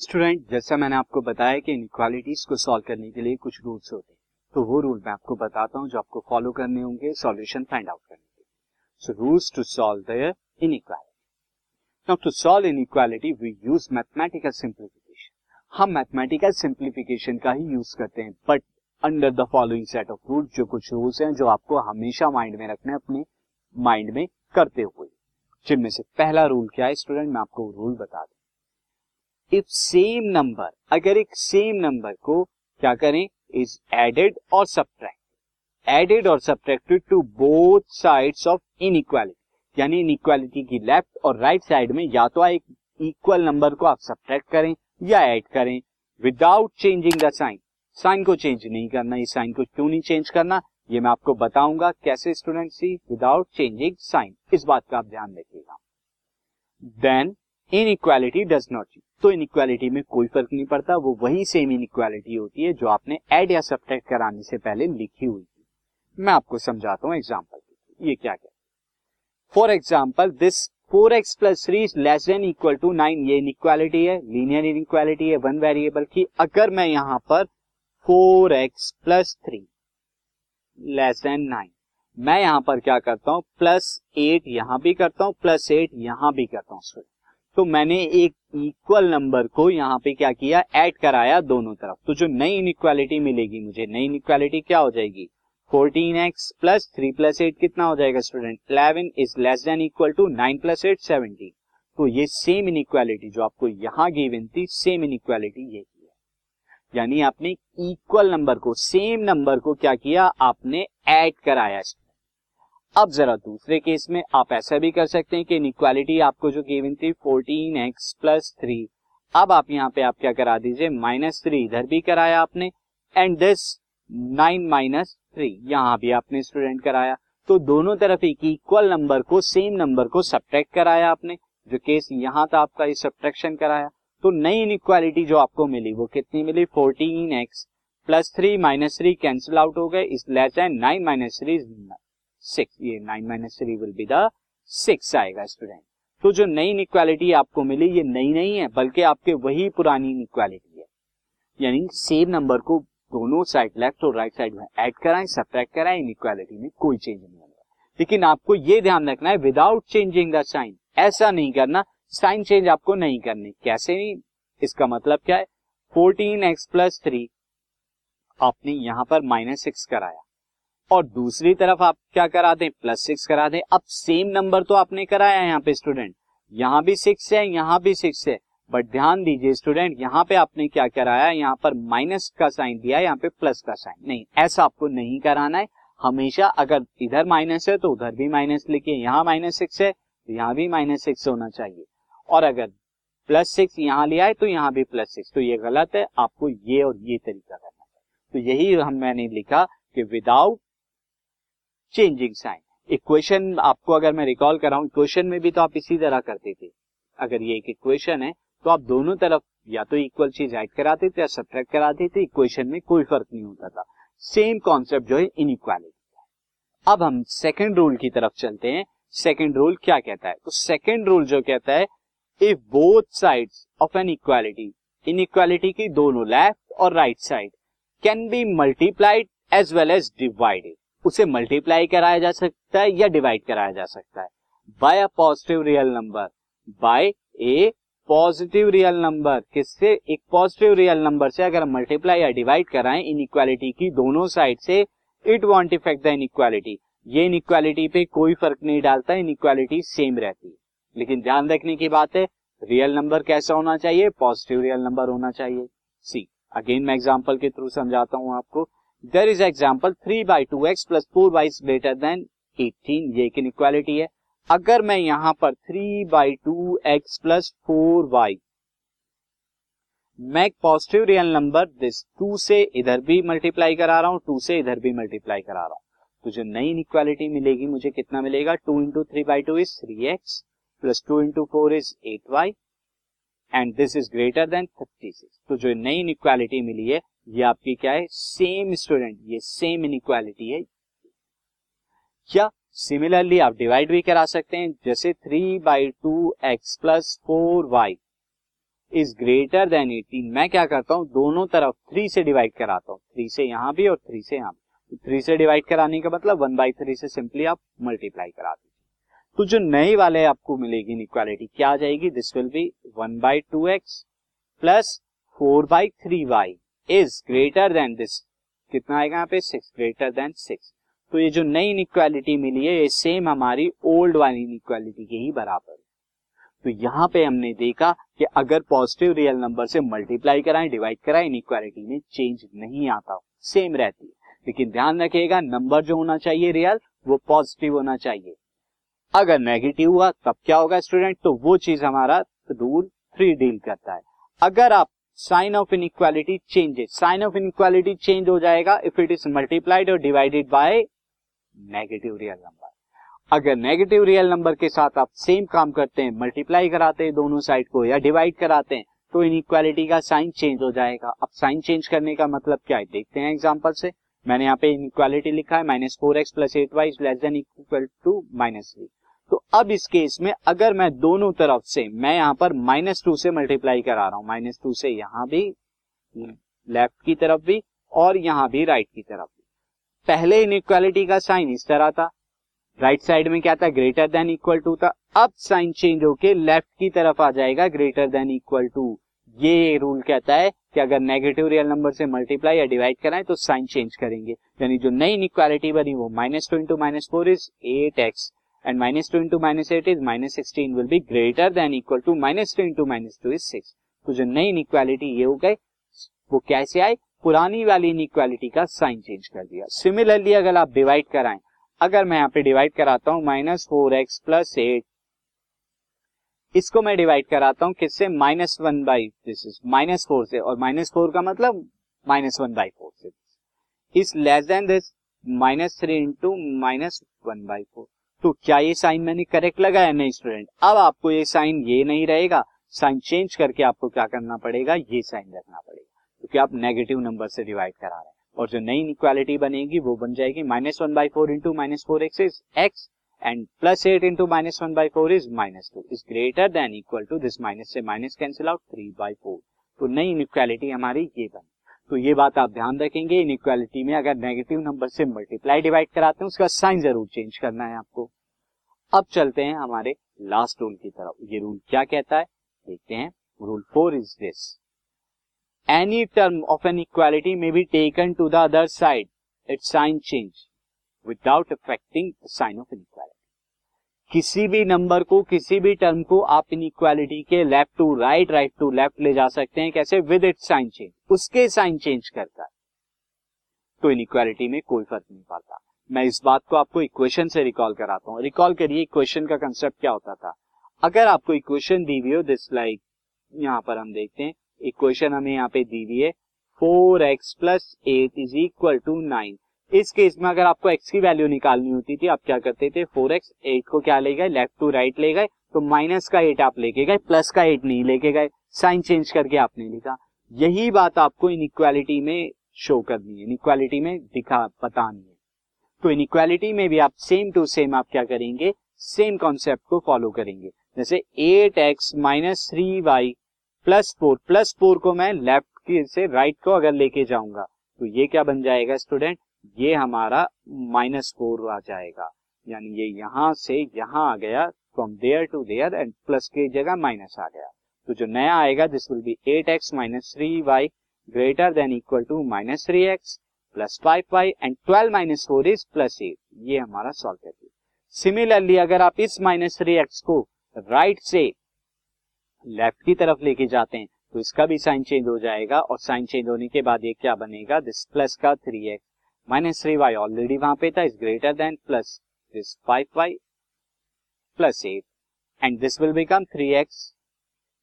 Student, जैसा मैंने आपको बताया कि इनक्वालिटीज को सॉल्व करने के लिए कुछ रूल्स होते हैं। तो वो रूल मैं आपको बताता हूँ जो आपको फॉलो करने होंगे सॉल्यूशन फाइंड आउट करने के so rules to solve the inequality now to solve inequality we use mathematical simplification हम मैथमेटिकल सिंप्लीफिकेशन का ही यूज़ करते हैं but under the following set of rules जो कुछ रूल्स हैं, जो आपको हमेशा माइंड में रखने अपने माइंड में करते हुए। जिनमें से पहला रूल क्या है स्टूडेंट मैं आपको रूल बता दूँ। इफ़ सेम नंबर, अगर एक सेम नंबर को क्या करें, इज़ एडेड और सब्ट्रैक्ट। एडेड और subtracted to both sides of inequality, यानी इनइक्वालिटी की लेफ़्ट और राइट right साइड में या तो एक इक्वल नंबर को आप सब्ट्रैक्ट करें या ऐड करें without changing the sign. Sign को चेंज नहीं करना इस साइन को क्यों नहीं चेंज करना, ये मैं आपको बताऊँगा कैसे student see, without changing sign. इस बात का आप ध्यान रखिएगा। Then inequality does not तो इन में कोई फ़र्क नहीं पड़ता, वो वही सेम इन होती है जो आपने एड या सब्ट्रैक्ट कराने से पहले लिखी हुई थी। मैं आपको समझाता हूँ एग्ज़ाम्पल ये क्या क्या for example this four x plus three less than equal to nine ये इनइक्वालिटी है लीनियर इनइक्वालिटी है वन वेरिएबल की। अगर मैं यहाँ पर four x plus three less than nine मैं यहाँ पर क्या करता हूँ? प्लस एट यहाँ भी करता हूँ प्लस एट यहाँ भी करता हूँ तो मैंने एक इक्वल नंबर को यहाँ पे क्या किया? ऐड कराया दोनों तरफ़। तो जो नई इनइक्वालिटी मिलेगी मुझे, नई इनइक्वालिटी क्या हो जाएगी? 14x plus three plus eight कितना हो जाएगा student 11 is less than equal to 9 plus eight 17 तो ये सेम इनइक्वालिटी जो आपको यहाँ गिवन थी सेम इनइक्वालिटी ये की है। यानी आपने इक्वल नंबर को सेम नंबर को क्या किया? आपने ऐड कराया अब जरा दूसरे केस में आप ऐसा भी कर सकते हैं कि इनइक्वालिटी आपको जो गिवन थी फोर्टीन एक्स प्लस थ्री अब आप यहाँ पे आप क्या करा दीजिए माइनस थ्री इधर भी कराया आपने and this nine minus three यहाँ भी आपने स्टूडेंट कराया। तो दोनों तरफ़ एक इक्वल नंबर को सेम नंबर को सब्ट्रैक्ट कराया आपने, जो केस यहाँ था आपका ये सब्ट्रैक्शन कराया। तो नई इनइक्वालिटी जो आपको मिली, वो कितनी मिली? Fourteen x plus three minus three cancel out हो गए, is less and nine minus three six ये nine minus three will be the six आएगा स्टूडेंट तो जो नई इनक्वालिटी आपको मिली, ये नई नहीं है, बल्कि आपके वही पुरानी इनक्वालिटी है। यानी सेम नंबर को दोनों साइड लेफ़्ट और राइट साइड में ऐड कराएँ सब्ट्रैक्ट कराएँ इनक्वालिटी में कोई चेंज नहीं होगा लेकिन आपको ये ध्यान रखना है विदाउट चेंजिंग द साइन ऐसा नहीं करना साइन चेंज आपको नहीं करनी। कैसे नहीं? इसका मतलब क्या है? फोर्टीन एक्स प्लस थ्री आपने यहाँ पर माइनस सिक्स कराया। और दूसरी तरफ़ आप क्या करा दें? प्लस सिक्स करा दें। अब सेम नंबर तो आपने कराया यहाँ पे स्टूडेंट यहाँ भी सिक्स है, यहाँ भी सिक्स है। बट ध्यान दीजिए स्टूडेंट यहाँ पे आपने क्या कराया यहाँ पर माइनस का साइन दिया यहाँ पे प्लस का साइन नहीं, ऐसा आपको नहीं कराना है। हमेशा अगर इधर माइनस है तो उधर भी माइनस लिखिए। यहाँ माइनस सिक्स है तो यहाँ भी माइनस सिक्स होना चाहिए। और अगर प्लस सिक्स यहाँ लिया है तो यहाँ भी प्लस सिक्स तो ये गलत है, आपको ये और ये तरीका करना चाहिए तो यही हम मैंने लिखा कि विदाउट चेंजिंग साइन इक्वेशन आपको अगर मैं रिकॉल कराऊं इक्वेशन में भी तो आप इसी तरह करते थे। अगर ये एक इक्वेशन है तो आप दोनों तरफ़ या तो इक्वल चीज़ ऐड कराते थे या सब्ट्रैक्ट कराते थे इक्वेशन में कोई फ़र्क नहीं होता था। सेम कॉन्सेप्ट जो है इनइक्वालिटी अब हम सेकेंड रूल की तरफ़ चलते हैं। सेकेंड रूल क्या कहता है? तो सेकेंड रूल जो कहता है if both side of an equality inequality की दोनों लेफ़्ट और right side can be multiplied as well as divided उसे मल्टीप्लाई कराया जा सकता है या डिवाइड कराया जा सकता है। By a positive real number by a positive real number किससे? एक पॉजिटिव रियल नंबर से अगर मल्टीप्लाई या डिवाइड कराएँ इन इक्वालिटी की दोनों साइड से it won't effect the inequality ये इन इक्वालिटी पे कोई फ़र्क नहीं डालता इन इक्वालिटी सेम रहती है। लेकिन ध्यान रखने की बात है रियल नंबर कैसा होना चाहिए? पॉजिटिव रियल नंबर होना चाहिए। सी अगेन मैं एग्ज़ाम्पल के थ्रू समझाता हूँ आपको। There is example three by two x plus four y greater than eighteen ये एक इनक्वालिटी है। अगर मैं यहाँ पर three by two x plus four y मैं positive real number this two से इधर भी मल्टीप्लाई करा रहा हूँ टू से इधर भी मल्टीप्लाई करा रहा हूँ। तो जो नई इनक्वालिटी मिलेगी, मुझे कितना मिलेगा? Two into three by two is three x plus two into four is eight y and this is greater than thirty six तो जो नई इनक्वालिटी मिली है ये आपकी क्या है? सेम स्टूडेंट ये सेम इनइक्वालिटी है। क्या सिमिलरली आप डिवाइड भी करा सकते हैं, जैसे three by two x plus four y is greater than eighteen मैं क्या करता हूँ? दोनों तरफ़ थ्री से डिवाइड कराता हूँ। थ्री से यहाँ भी और थ्री से यहाँ थ्री से डिवाइड कराने का मतलब वन बाई थ्री से सिंपली आप मल्टीप्लाई करा दीजिए। तो जो नई वाले आपको मिलेगी इनक्वालिटी क्या आ जाएगी? This will be one by two x plus four by three y is greater than this कितना आएगा यहाँ पे? सिक्स ग्रेटर देन सिक्स तो ये जो नई इनक्वालिटी मिली है, ये सेम हमारी ओल्ड वाली इनक्वालिटी के ही बराबर है। तो यहाँ पे हमने देखा कि अगर पॉजिटिव रियल नंबर से मल्टीप्लाई कराएँ डिवाइड कराएँ इनक्वालिटी में चेंज नहीं आता। सेम रहती है। लेकिन ध्यान रखिएगा नंबर जो होना चाहिए रियल वो पॉजिटिव होना चाहिए। अगर नेगेटिव हुआ, तब क्या होगा स्टूडेंट तो वो चीज़ हमारा रूल थ्री डील करता है। अगर आप sign of inequality changes. Sign of inequality change हो जाएगा इफ़ इट इज़ मल्टीप्लाइड और divided by negative real number अगर नेगेटिव रियल नंबर के साथ आप सेम काम करते हैं मल्टीप्लाई कराते हैं दोनों साइड को या डिवाइड कराते हैं तो इनइक्वालिटी का साइन चेंज हो जाएगा। अब साइन चेंज करने का मतलब क्या है? देखते हैं एग्ज़ाम्पल से। मैंने यहाँ पे इनइक्वालिटी लिखा है minus four x plus eight y less than equal to minus three तो अब इस केस में अगर मैं दोनों तरफ़ से, मैं यहाँ पर माइनस टू से मल्टीप्लाई करा रहा हूँ। माइनस टू से यहाँ भी लेफ़्ट की तरफ़ भी और यहाँ भी राइट की तरफ़ भी। पहले इनइक्वालिटी का साइन इस तरह था। राइट साइड में क्या था? ग्रेटर देन इक्वल टू था। अब साइन चेंज होके लेफ़्ट की तरफ़ आ जाएगा। ग्रेटर देन इक्वल टू ये रूल कहता है कि अगर नेगेटिव रियल नंबर से मल्टीप्लाई या डिवाइड कराएँ तो साइन चेंज करेंगे। यानी जो नई इनइक्वालिटी बनी वो minus two into minus four is eight x and minus 2 into minus 8 is minus 16 will be greater than equal to minus 2 into minus 2 is 6 तो जो नई इनइक्वालिटी ये हो गई वो कैसे आई? पुरानी वाली इनइक्वालिटी का साइन चेंज कर दिया। सिमिलरली अगर आप डिवाइड कराएँ, अगर मैं यहाँ पे डिवाइड कराता हूँ minus four x plus eight इसको मैं डिवाइड कराता हूँ, किससे? Minus one by this is minus four से, और माइनस फोर का मतलब माइनस वन बाई फोर से। Is less than this minus three into minus one by four तो क्या ये साइन मैंने करेक्ट लगाया? नहीं स्टूडेंट अब आपको ये साइन ये नहीं रहेगा। साइन चेंज करके आपको क्या करना पड़ेगा? ये साइन रखना पड़ेगा। क्योंकि तो आप नेगेटिव नंबर से डिवाइड करा रहे हैं। और जो नई इक्वालिटी बनेगी, वो बन जाएगी minus one by four into minus four x is x and plus eight into minus one by four is minus two is greater than equal to this minus से minus cancel out three by four तो नई equality हमारी ये बनी तो ये बात आप ध्यान रखेंगे इनइक्वालिटी में अगर नेगेटिव नंबर से मल्टीप्लाई डिवाइड कराते हैं, उसका साइन ज़रूर चेंज करना है आपको। अब चलते हैं हमारे लास्ट रूल की तरफ़। ये रूल क्या कहता है? देखते हैं। Rule four is this any term of an equality में be taken to the other side it sign change without affecting sign of inequality किसी भी नंबर को, किसी भी टर्म को आप इन इक्वालिटी के left to right right to left ले जा सकते हैं कैसे? विद इट साइन चेंज उसके साइन चेंज करता है। तो इन इक्वालिटी में कोई फ़र्क नहीं पड़ता। मैं इस बात को आपको इक्वेशन से रिकॉल कराता हूँ। रिकॉल करिए इक्वेशन का कंसेप्ट क्या होता था। अगर आपको इक्वेशन दी हुई हो दिस लाइक यहाँ पर हम देखते हैं। इक्वेशन हमें यहाँ पे दी हुई है। Four x plus eight is equal to nine इस केस में अगर आपको एक्स की वैल्यू निकालनी होती थी, आप क्या करते थे? फोर एक्स एट को क्या ले गए? लेफ़्ट टू राइट ले गए। तो माइनस का एट आप लेके गए प्लस का एट नहीं लेके गए। साइन चेंज करके आपने लिखा। यही बात आपको इनइक्वालिटी में शो करनी है। इनइक्वालिटी में दिखा, बतानी है। तो इनइक्वालिटी में भी आप सेम टू सेम आप क्या करेंगे? सेम कॉन्सेप्ट को फॉलो करेंगे। जैसे eight x minus three y plus four plus four को मैं लेफ़्ट से राइट को अगर लेके जाऊँगा तो ये क्या बन जाएगा स्टूडेंट ये हमारा माइनस फोर आ जाएगा। यानी ये यहाँ से यहाँ आ गया from there to there and plus की जगह माइनस आ गया। तो जो नया आएगा this will be eight x minus three y greater than equal to minus three x plus five y and twelve minus four is plus eight ये हमारा सॉल्व कर दिया सिमिलरली अगर आप इस माइनस थ्री एक्स को राइट से left की तरफ़ लेके जाते हैं तो इसका भी साइन चेंज हो जाएगा और साइन चेंज होने के बाद ये क्या बनेगा? दिस प्लस का three x minus three y already वहाँ पे था is greater than plus this five y plus eight and this will become three x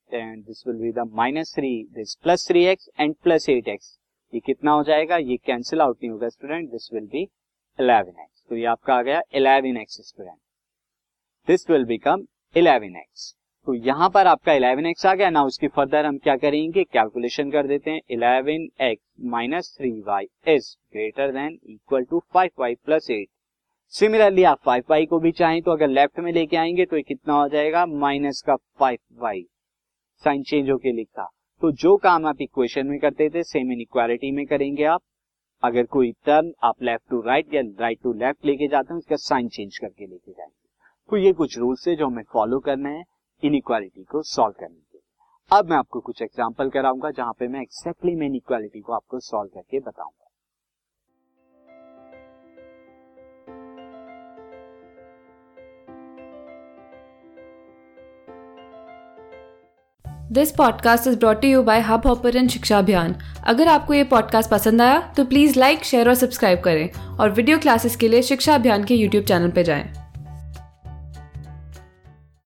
and this will be the minus three this plus three x and plus eight x ये कितना हो जाएगा? ये cancel out नहीं होगा student this will be eleven x तो ये आपका आ गया eleven x student this will become eleven x तो यहाँ पर आपका इलेवन एक्स आ गया। ना उसकी फर्दर हम क्या करेंगे? कैलकुलेशन कर देते हैं। Eleven x minus three y is greater than equal to five y plus eight similarly आप फाइव वाई को भी चाहें तो अगर लेफ़्ट में लेके आएँगे तो कितना हो जाएगा? माइनस का फाइव वाई साइन चेंज होके लिखा। तो जो काम आप इक्वेशन में करते थे सेम इन इक्वालिटी में करेंगे आप। अगर कोई टर्म आप लेफ़्ट टू राइट या राइट टू लेफ़्ट लेके जाते हैं, उसका साइन चेंज करके लेके जाएँगे। तो ये कुछ रूल्स है जो हमें फॉलो करना है। इनइक्वालिटी को सॉल्व करने के अब मैं आपको कुछ एग्ज़ाम्पल कराऊँगा जहाँ पे मैं एक्सैक्टली मैं इनइक्वालिटी को आपको सॉल्व करके बताऊँगा। This podcast is brought you by Hubhopper and Shiksha Abhiyan अगर आपको ये पॉडकास्ट पसंद आया तो प्लीज़ लाइक शेयर और सब्सक्राइब करें। और वीडियो क्लासेस के लिए शिक्षा अभियान के यूट्यूब चैनल पर जाएँ।